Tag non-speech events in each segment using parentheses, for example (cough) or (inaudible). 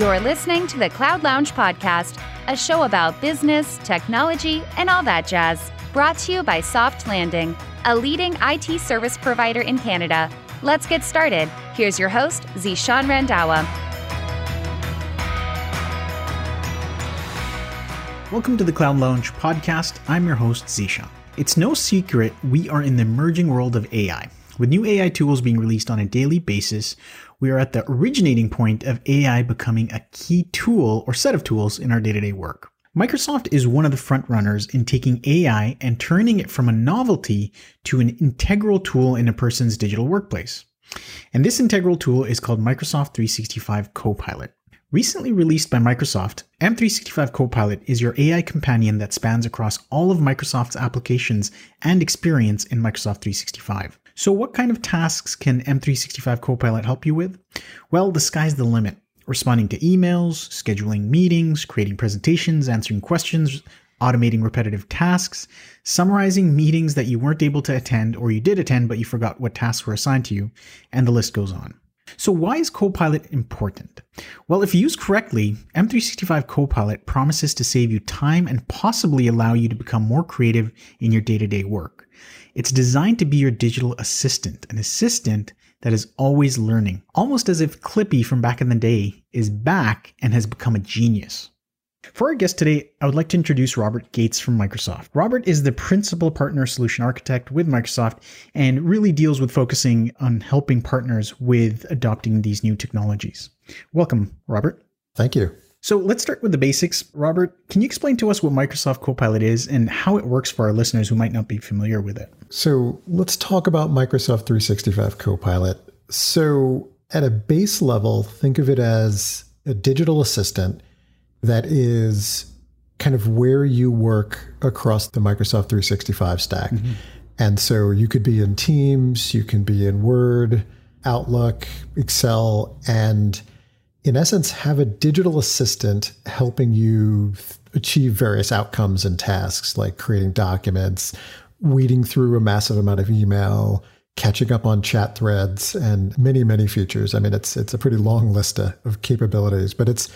You're listening to the Cloud Lounge Podcast, a show about business, technology, and all that jazz. Brought to you by Soft Landing, a leading IT service provider in Canada. Let's get started. Here's your host, Zeshan Randhawa. Welcome to the Cloud Lounge podcast. I'm your host, Zeshan. It's no secret we are in the emerging world of AI. With new AI tools being released on a daily basis, we are at the originating point of AI becoming a key tool or set of tools in our day to day work. Microsoft is one of the front runners in taking AI and turning it from a novelty to an integral tool in a person's digital workplace. And this integral tool is called Microsoft 365 Copilot. Recently released by Microsoft, M365 Copilot is your AI companion that spans across all of Microsoft's applications and experience in Microsoft 365. So, what kind of tasks can M365 Copilot help you with? Well, the sky's the limit. Responding to emails, scheduling meetings, creating presentations, answering questions, automating repetitive tasks, summarizing meetings that you weren't able to attend or you did attend but you forgot what tasks were assigned to you, and the list goes on. So, why is Copilot important? Well, if used correctly, M365 Copilot promises to save you time and possibly allow you to become more creative in your day to day work. It's designed to be your digital assistant, an assistant that is always learning, almost as if Clippy from back in the day is back and has become a genius. For our guest today, I would like to introduce Robert Gates from Microsoft. Robert is the principal partner solution architect with Microsoft and really deals with focusing on helping partners with adopting these new technologies. Welcome, Robert. Thank you. So let's start with the basics. Robert, can you explain to us what Microsoft Copilot is and how it works for our listeners who might not be familiar with it? So let's talk about Microsoft 365 Copilot. So, at a base level, think of it as a digital assistant that is kind of where you work across the Microsoft 365 stack. Mm-hmm. And so you could be in Teams, you can be in Word, Outlook, Excel, and in essence, have a digital assistant helping you achieve various outcomes and tasks like creating documents, weeding through a massive amount of email, catching up on chat threads, and many, many features. I mean, it's it's a pretty long list of capabilities, but it's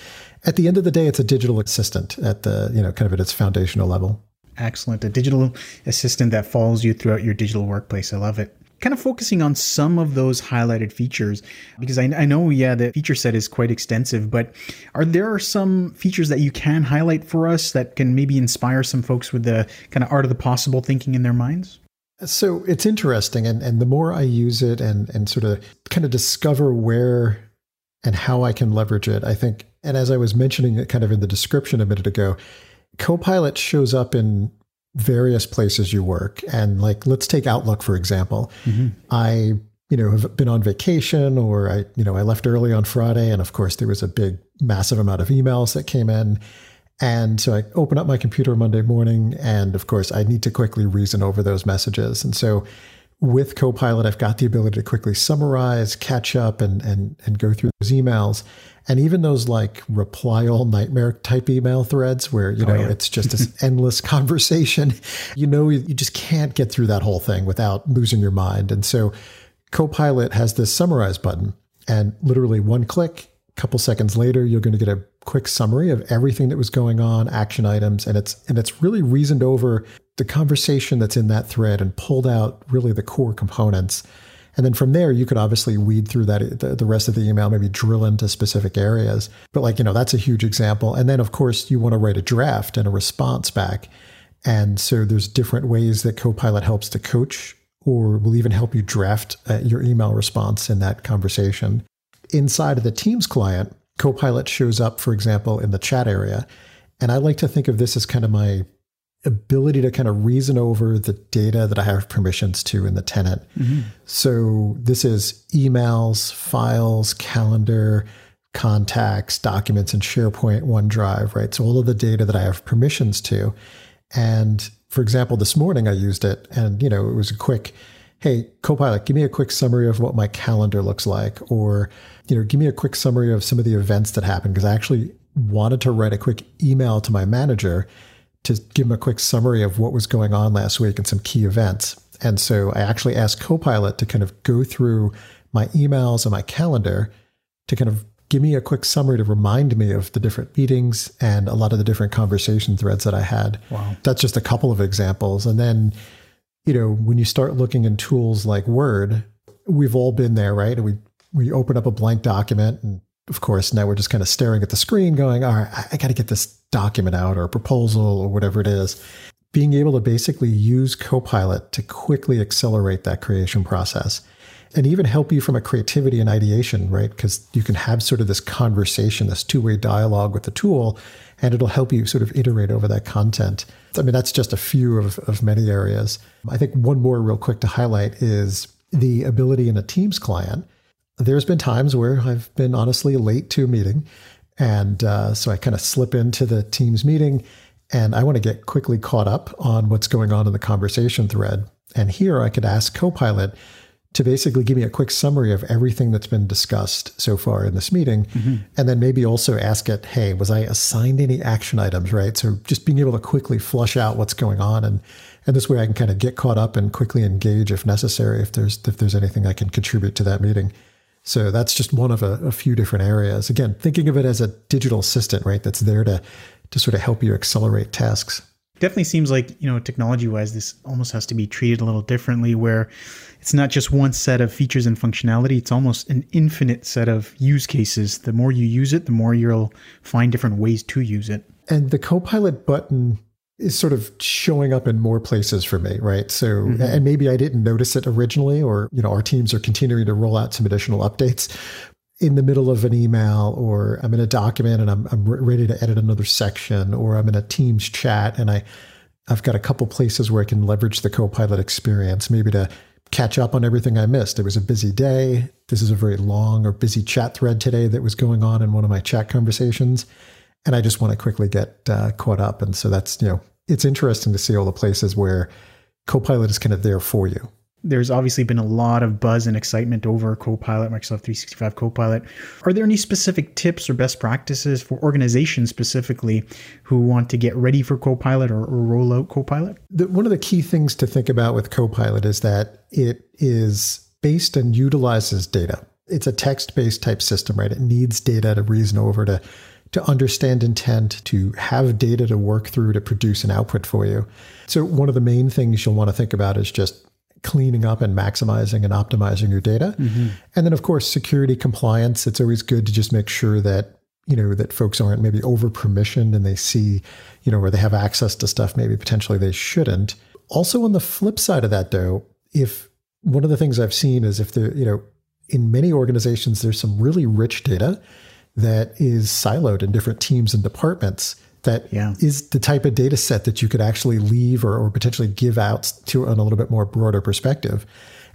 at the end of the day, it's a digital assistant at the you know kind of at its foundational level. Excellent, a digital assistant that follows you throughout your digital workplace. I love it kind of focusing on some of those highlighted features because I, I, know, yeah, the feature set is quite extensive, but are there some features that you can highlight for us that can maybe inspire some folks with the kind of art of the possible thinking in their minds? So it's interesting. And, and the more I use it and, and sort of kind of discover where and how I can leverage it, I think, and as I was mentioning it kind of in the description a minute ago, Copilot shows up in various places you work. And like, let's take Outlook, for example. Mm-hmm. I, you know, have been on vacation or I, you know, I left early on Friday. And of course, there was a big, massive amount of emails that came in. And so I open up my computer Monday morning. And of course, I need to quickly reason over those messages. And so with Copilot, I've got the ability to quickly summarize, catch up, and, and, and go through those emails and even those like reply all nightmare type email threads where you oh, know oh, yeah. it's just this (laughs) endless conversation you know you just can't get through that whole thing without losing your mind and so copilot has this summarize button and literally one click couple seconds later you're going to get a quick summary of everything that was going on action items and it's and it's really reasoned over the conversation that's in that thread and pulled out really the core components and then from there, you could obviously weed through that the, the rest of the email, maybe drill into specific areas. But like, you know, that's a huge example. And then of course you want to write a draft and a response back. And so there's different ways that Copilot helps to coach or will even help you draft uh, your email response in that conversation. Inside of the Teams client, Copilot shows up, for example, in the chat area. And I like to think of this as kind of my ability to kind of reason over the data that I have permissions to in the tenant. Mm-hmm. So this is emails, files, calendar, contacts, documents, and SharePoint, OneDrive, right? So all of the data that I have permissions to. And for example, this morning I used it and, you know, it was a quick, hey, Copilot, give me a quick summary of what my calendar looks like. Or, you know, give me a quick summary of some of the events that happened. Because I actually wanted to write a quick email to my manager to give him a quick summary of what was going on last week and some key events. And so I actually asked Copilot to kind of go through my emails and my calendar to kind of give me a quick summary to remind me of the different meetings and a lot of the different conversation threads that I had. Wow. That's just a couple of examples. And then, you know, when you start looking in tools like Word, we've all been there, right? We we open up a blank document and of course now we're just kind of staring at the screen going, all right, I, I got to get this document out or a proposal or whatever it is. Being able to basically use Copilot to quickly accelerate that creation process and even help you from a creativity and ideation, right? Because you can have sort of this conversation, this two way dialogue with the tool, and it'll help you sort of iterate over that content. I mean, that's just a few of, of many areas. I think one more, real quick, to highlight is the ability in a Teams client. There's been times where I've been honestly late to a meeting. And uh, so I kind of slip into the Teams meeting and I want to get quickly caught up on what's going on in the conversation thread. And here I could ask Copilot, to basically give me a quick summary of everything that's been discussed so far in this meeting. Mm-hmm. And then maybe also ask it, hey, was I assigned any action items, right? So just being able to quickly flush out what's going on. And, and this way I can kind of get caught up and quickly engage if necessary, if there's, if there's anything I can contribute to that meeting. So that's just one of a, a few different areas. Again, thinking of it as a digital assistant, right? That's there to, to sort of help you accelerate tasks definitely seems like you know technology wise this almost has to be treated a little differently where it's not just one set of features and functionality it's almost an infinite set of use cases. The more you use it the more you'll find different ways to use it. And the copilot button is sort of showing up in more places for me right? So mm-hmm. and maybe i didn't notice it originally or you know our teams are continuing to roll out some additional updates in the middle of an email or I'm in a document and I'm, I'm ready to edit another section or I'm in a Teams chat and I, I've got a couple places where I can leverage the Copilot experience, maybe to catch up on everything I missed. It was a busy day. This is a very long or busy chat thread today that was going on in one of my chat conversations. And I just want to quickly get uh, caught up. And so that's, you know, it's interesting to see all the places where Copilot is kind of there for you there's obviously been a lot of buzz and excitement over Copilot, Microsoft 365 Copilot. Are there any specific tips or best practices for organizations specifically who want to get ready for Copilot or, or roll out Copilot? The, one of the key things to think about with Copilot is that it is based and utilizes data. It's a text based type system, right? It needs data to reason over to to understand intent, to have data to work through to produce an output for you. So, one of the main things you'll want to think about is just cleaning up and maximizing and optimizing your data. Mm-hmm. And then of course security compliance, it's always good to just make sure that you know that folks aren't maybe over permissioned and they see, you know, where they have access to stuff maybe potentially they shouldn't. Also on the flip side of that though, if one of the things I've seen is if there, you know, in many organizations there's some really rich data that is siloed in different teams and departments that yeah. is the type of data set that you could actually leave or, or potentially give out to on a little bit more broader perspective.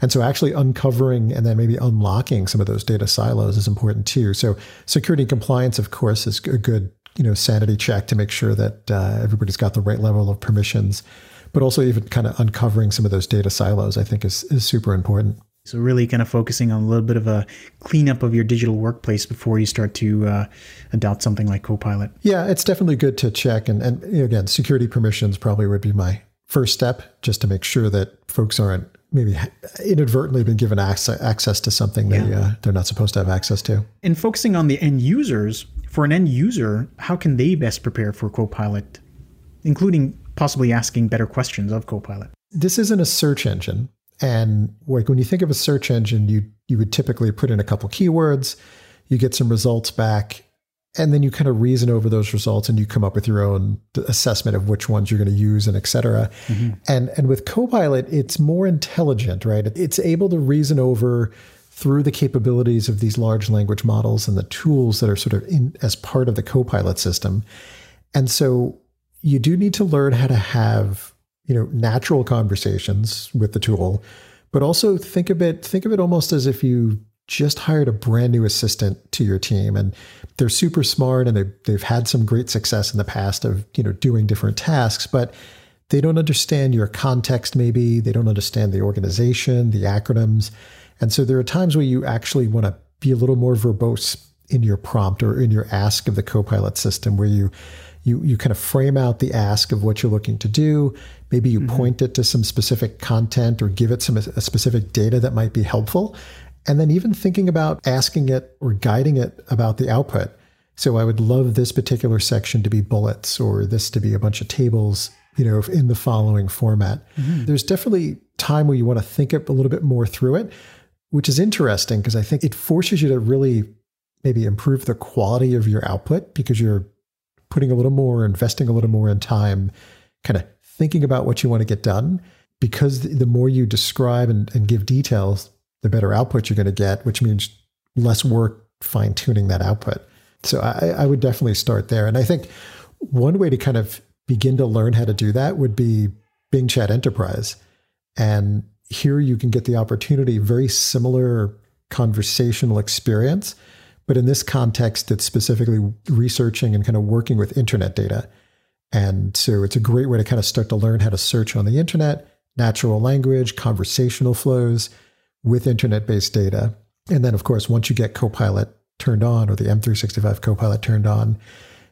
And so actually uncovering and then maybe unlocking some of those data silos is important too. So security and compliance, of course, is a good, you know, sanity check to make sure that uh, everybody's got the right level of permissions, but also even kind of uncovering some of those data silos, I think is, is super important. So really kind of focusing on a little bit of a cleanup of your digital workplace before you start to uh, adopt something like Copilot. Yeah, it's definitely good to check. And, and again, security permissions probably would be my first step just to make sure that folks aren't maybe inadvertently been given access, access to something yeah. they, uh, they're not supposed to have access to. And focusing on the end users, for an end user, how can they best prepare for Copilot, including possibly asking better questions of Copilot? This isn't a search engine. And like when you think of a search engine, you you would typically put in a couple keywords, you get some results back, and then you kind of reason over those results and you come up with your own assessment of which ones you're going to use and et cetera. Mm-hmm. And and with Copilot, it's more intelligent, right? It's able to reason over through the capabilities of these large language models and the tools that are sort of in as part of the Copilot system. And so you do need to learn how to have you know natural conversations with the tool but also think of it think of it almost as if you just hired a brand new assistant to your team and they're super smart and they've, they've had some great success in the past of you know doing different tasks but they don't understand your context maybe. They don't understand the organization the acronyms. And so there are times where you actually want to be a little more verbose in your prompt or in your ask of the copilot system where you you you kind of frame out the ask of what you're looking to do. Maybe you mm-hmm. point it to some specific content or give it some a specific data that might be helpful. And then even thinking about asking it or guiding it about the output. So I would love this particular section to be bullets or this to be a bunch of tables, you know, in the following format. Mm-hmm. There's definitely time where you want to think a little bit more through it, which is interesting because I think it forces you to really maybe improve the quality of your output because you're putting a little more, investing a little more in time, kind of thinking about what you want to get done. Because the more you describe and, and give details, the better output you're going to get, which means less work fine tuning that output. So I, I would definitely start there. And I think one way to kind of begin to learn how to do that would be Bing Chat Enterprise. And here you can get the opportunity, very similar conversational experience, but in this context, it's specifically researching and kind of working with internet data. And so it's a great way to kind of start to learn how to search on the internet, natural language, conversational flows with internet based data. And then, of course, once you get Copilot turned on or the M365 Copilot turned on,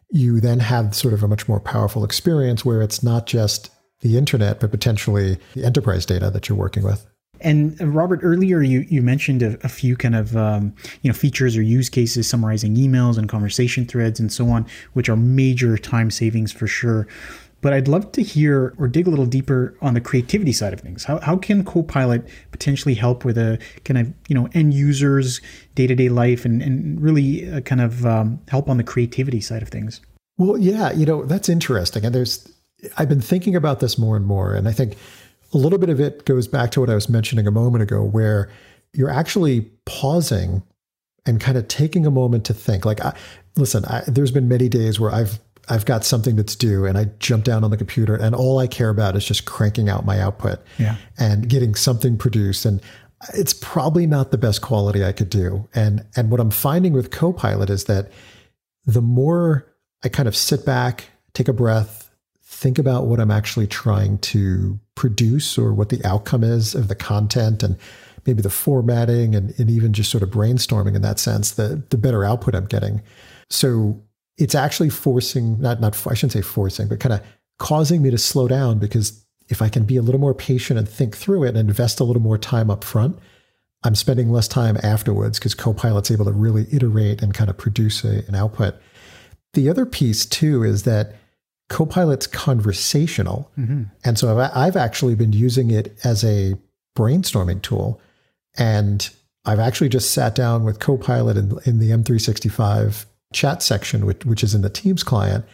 you then have sort of a much more powerful experience where it's not just the internet, but potentially the enterprise data that you're working with. And uh, Robert, earlier you, you mentioned a, a few kind of um, you know features or use cases summarizing emails and conversation threads and so on, which are major time savings for sure. But I'd love to hear or dig a little deeper on the creativity side of things. How, how can Copilot potentially help with a kind of you know end users day to day life and, and really uh, kind of um, help on the creativity side of things? Well, yeah, you know that's interesting, and there's I've been thinking about this more and more, and I think a little bit of it goes back to what I was mentioning a moment ago, where you're actually pausing and kind of taking a moment to think. Like, I, listen, I, there's been many days where I've I've got something that's due, and I jump down on the computer, and all I care about is just cranking out my output yeah. and getting something produced. And it's probably not the best quality I could do. And and what I'm finding with Copilot is that the more I kind of sit back, take a breath, think about what I'm actually trying to produce or what the outcome is of the content and maybe the formatting and, and even just sort of brainstorming in that sense, the, the better output I'm getting. So it's actually forcing, not, not, I shouldn't say forcing, but kind of causing me to slow down because if I can be a little more patient and think through it and invest a little more time up front, I'm spending less time afterwards because Copilot's able to really iterate and kind of produce a, an output. The other piece too is that Copilot's conversational. Mm-hmm. And so I've, I've actually been using it as a brainstorming tool. And I've actually just sat down with Copilot in, in the M365 chat section, which, which is in the Teams client.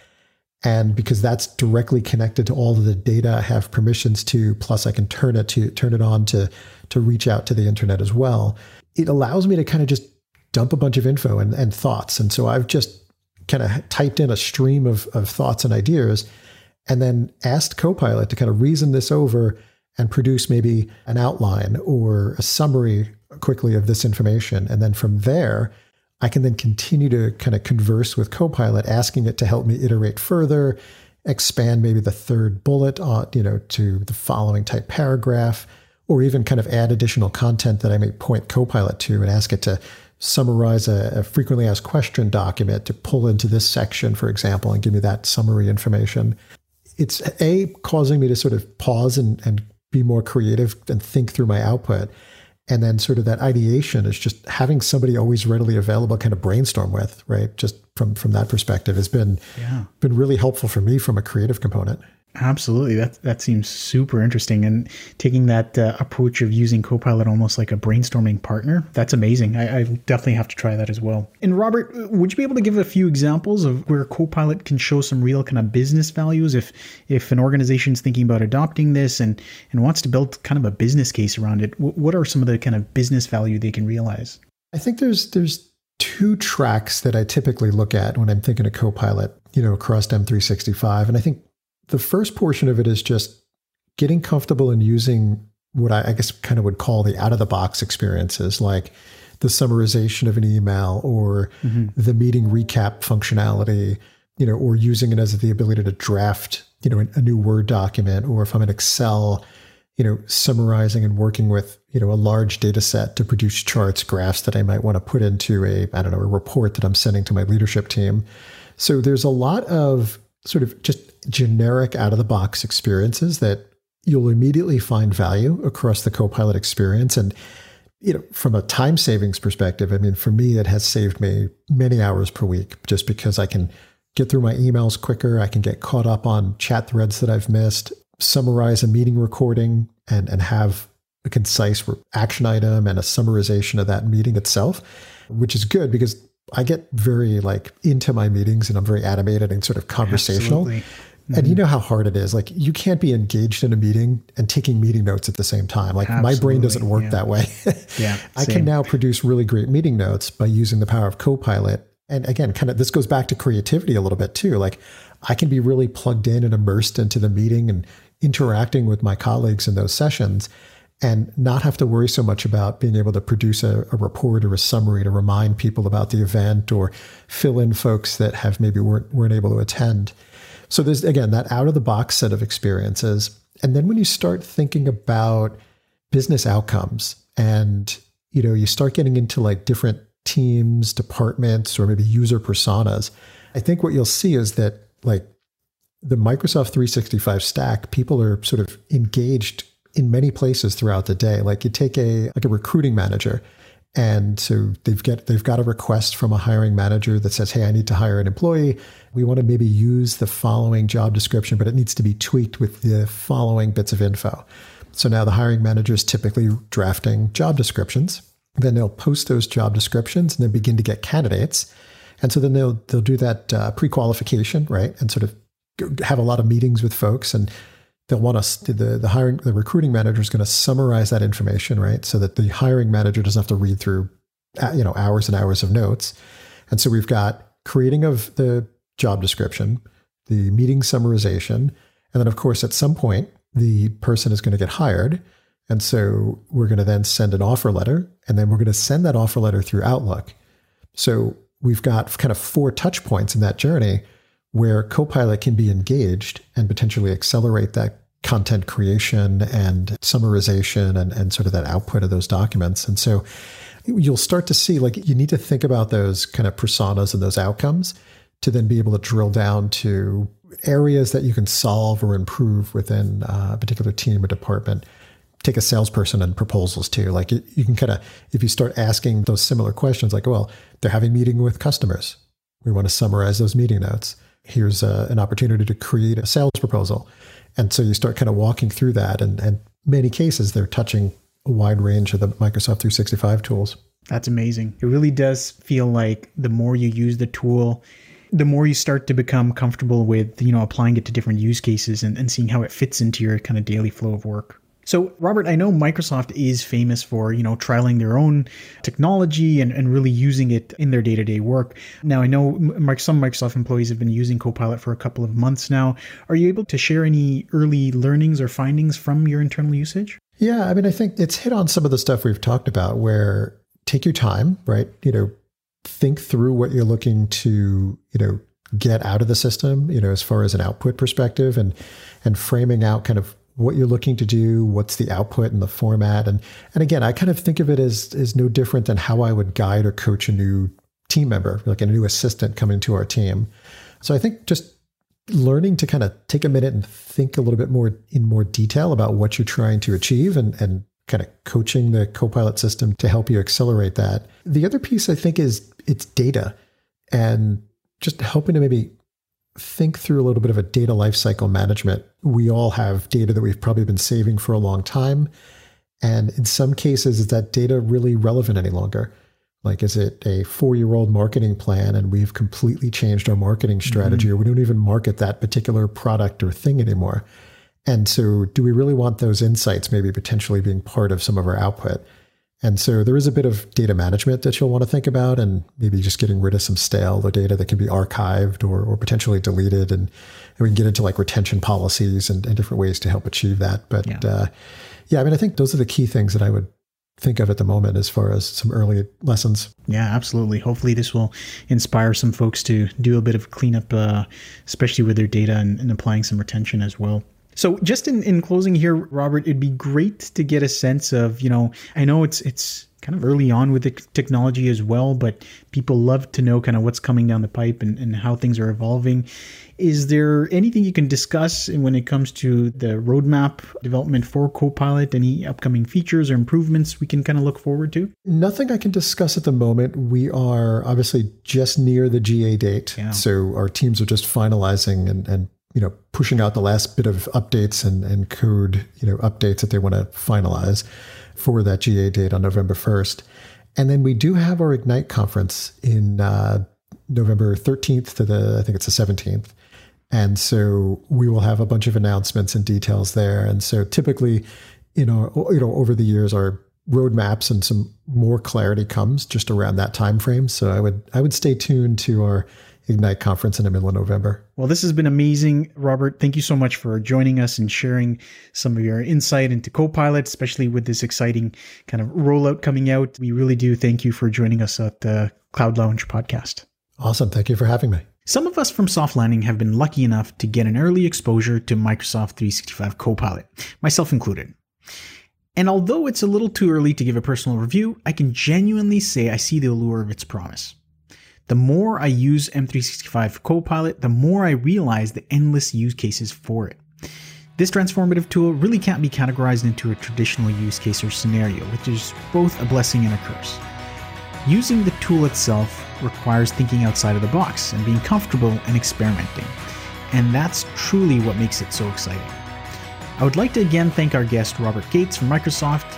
And because that's directly connected to all of the data I have permissions to, plus I can turn it to turn it on to to reach out to the internet as well. It allows me to kind of just dump a bunch of info and, and thoughts. And so I've just kind of typed in a stream of, of thoughts and ideas and then asked Copilot to kind of reason this over and produce maybe an outline or a summary quickly of this information. And then from there, I can then continue to kind of converse with Copilot, asking it to help me iterate further, expand maybe the third bullet on, you know, to the following type paragraph, or even kind of add additional content that I may point Copilot to and ask it to summarize a, a, frequently asked question document to pull into this section, for example, and give me that summary information. It's A, causing me to sort of pause and, and be more creative and think through my output. And then sort of that ideation is just having somebody always readily available kind of brainstorm with, right? Just from from that perspective has been yeah. been really helpful for me from a creative component. Absolutely, that that seems super interesting, and taking that uh, approach of using Copilot almost like a brainstorming partner. That's amazing. I, I, definitely have to try that as well. And Robert, would you be able to give a few examples of where Copilot can show some real kind of business values if if an organization is thinking about adopting this and and wants to build kind of a business case around it? What are some of the kind of business value they can realize? I think there's there's two tracks that I typically look at when I'm thinking of Copilot, you know, across M365, and I think the first portion of it is just getting comfortable in using what I, I guess kind of would call the out of the box experiences, like the summarization of an email or mm-hmm. the meeting recap functionality, you know, or using it as the ability to draft, you know, a new Word document, or if I'm in Excel, you know, summarizing and working with, you know, a large data set to produce charts, graphs that I might want to put into a, I don't know, a report that I'm sending to my leadership team. So there's a lot of sort of just generic out of the box experiences that you'll immediately find value across the Copilot experience. And you know, from a time savings perspective, I mean, for me, it has saved me many hours per week just because I can get through my emails quicker. I can get caught up on chat threads that I've missed, summarize a meeting recording and, and have a concise action item and a summarization of that meeting itself, which is good because I get very like into my meetings and I'm very animated and sort of conversational. Absolutely. Mm-hmm. And you know how hard it is. Like you can't be engaged in a meeting and taking meeting notes at the same time. Like Absolutely. my brain doesn't work yeah. that way. yeah. (laughs) I can now produce really great meeting notes by using the power of Copilot. And again, kind of this goes back to creativity a little bit too. Like I can be really plugged in and immersed into the meeting and interacting with my colleagues in those sessions and not have to worry so much about being able to produce a, a, report or a summary to remind people about the event or fill in folks that have maybe weren't, weren't able to attend. So there's again that out of the box set of experiences. And then when you start thinking about business outcomes and you know you start getting into like different teams, departments or maybe user personas, I think what you'll see is that like the Microsoft 365 stack, people are sort of engaged in many places throughout the day. Like you take a like a recruiting manager and so they've get they've got a request from a hiring manager that says, "Hey, I need to hire an employee. We want to maybe use the following job description, but it needs to be tweaked with the following bits of info." So now the hiring manager is typically drafting job descriptions. Then they'll post those job descriptions and then begin to get candidates. And so then they'll they'll do that uh, pre-qualification, right, and sort of have a lot of meetings with folks and they'll want us the the hiring the recruiting manager is going to summarize that information right? So that the hiring manager doesn't have to read through uh, you know hours and hours of notes. And so we've got creating of the job description the meeting summarization and then of course at some point the person is going to get hired. And so we're going to then send an offer letter and then we're going to send that offer letter through outlook. So we've got kind of four touch points in that journey where Copilot can be engaged and potentially accelerate that content creation and summarization and, and sort of that output of those documents. And so you'll start to see like you need to think about those kind of personas and those outcomes to then be able to drill down to areas that you can solve or improve within uh, a particular team or department. Take a salesperson and proposals too. Like you, you can kind of, if you start asking those similar questions, like, well, they're having meeting with customers. We want to summarize those meeting notes here's a, an opportunity to create a sales proposal. And so you start kind of walking through that. And, and many cases, they're touching a wide range of the Microsoft 365 tools. That's amazing. It really does feel like the more you use the tool, the more you start to become comfortable with, you know, applying it to different use cases and, and seeing how it fits into your kind of daily flow of work. So, Robert, I know Microsoft is famous for, you know, trialing their own technology and, and really using it in their day to day work. Now, I know some Microsoft employees have been using Copilot for a couple of months now. Are you able to share any early learnings or findings from your internal usage? Yeah, I mean, I think it's hit on some of the stuff we've talked about where take your time, right? You know, think through what you're looking to, you know, get out of the system, you know, as far as an output perspective and and framing out kind of what you're looking to do, what's the output and the format. And and again, I kind of think of it as as no different than how I would guide or coach a new team member, like a new assistant coming to our team. So I think just learning to kind of take a minute and think a little bit more in more detail about what you're trying to achieve and and kind of coaching the copilot system to help you accelerate that. The other piece I think is it's data and just helping to maybe think through a little bit of a data lifecycle management. We all have data that we've probably been saving for a long time. And in some cases, is that data really relevant any longer? Like, is it a four year old marketing plan and we've completely changed our marketing strategy, mm-hmm. or we don't even market that particular product or thing anymore? And so, do we really want those insights maybe potentially being part of some of our output? And so there is a bit of data management that you'll want to think about and maybe just getting rid of some stale or data that can be archived or, or potentially deleted. And, and, we can get into like retention policies and, and different ways to help achieve that. But yeah. Uh, yeah, I mean, I think those are the key things that I would think of at the moment as far as some early lessons. Yeah, absolutely. Hopefully, this will inspire some folks to do a bit of cleanup, uh, especially with their data and, and applying some retention as well. So just in, in closing here, Robert, it'd be great to get a sense of, you know, I know it's it's kind of early on with the technology as well, but people love to know kind of what's coming down the pipe and, and how things are evolving. Is there anything you can discuss when it comes to the roadmap development for Copilot? Any upcoming features or improvements we can kind of look forward to? Nothing I can discuss at the moment. We are obviously just near the GA date. Yeah. So our teams are just finalizing and, and you know pushing out the last bit of updates and, and code you know updates that they want to finalize for that GA date on November 1st. And then we do have our Ignite conference in uh, November 13th to the, I think it's the 17th. And so we will have a bunch of announcements and details there. And so typically, you know, you know, over the years, our roadmaps and some more clarity comes just around that time frame. So I would I would stay tuned to our Ignite conference in the middle of November. Well, this has been amazing, Robert. Thank you so much for joining us and sharing some of your insight into Copilot, especially with this exciting kind of rollout coming out. We really do thank you for joining us at the Cloud Lounge podcast. Awesome. Thank you for having me. Some of us from Soft Landing have been lucky enough to get an early exposure to Microsoft 365 Copilot, myself included. And although it's a little too early to give a personal review, I can genuinely say I see the allure of its promise. The more I use M365 Copilot, the more I realize the endless use cases for it. This transformative tool really can't be categorized into a traditional use case or scenario, which is both a blessing and a curse. Using the tool itself requires thinking outside of the box and being comfortable and experimenting. And that's truly what makes it so exciting. I would like to again thank our guest, Robert Gates from Microsoft.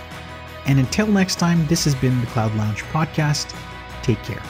And until next time, this has been the Cloud Lounge Podcast. Take care.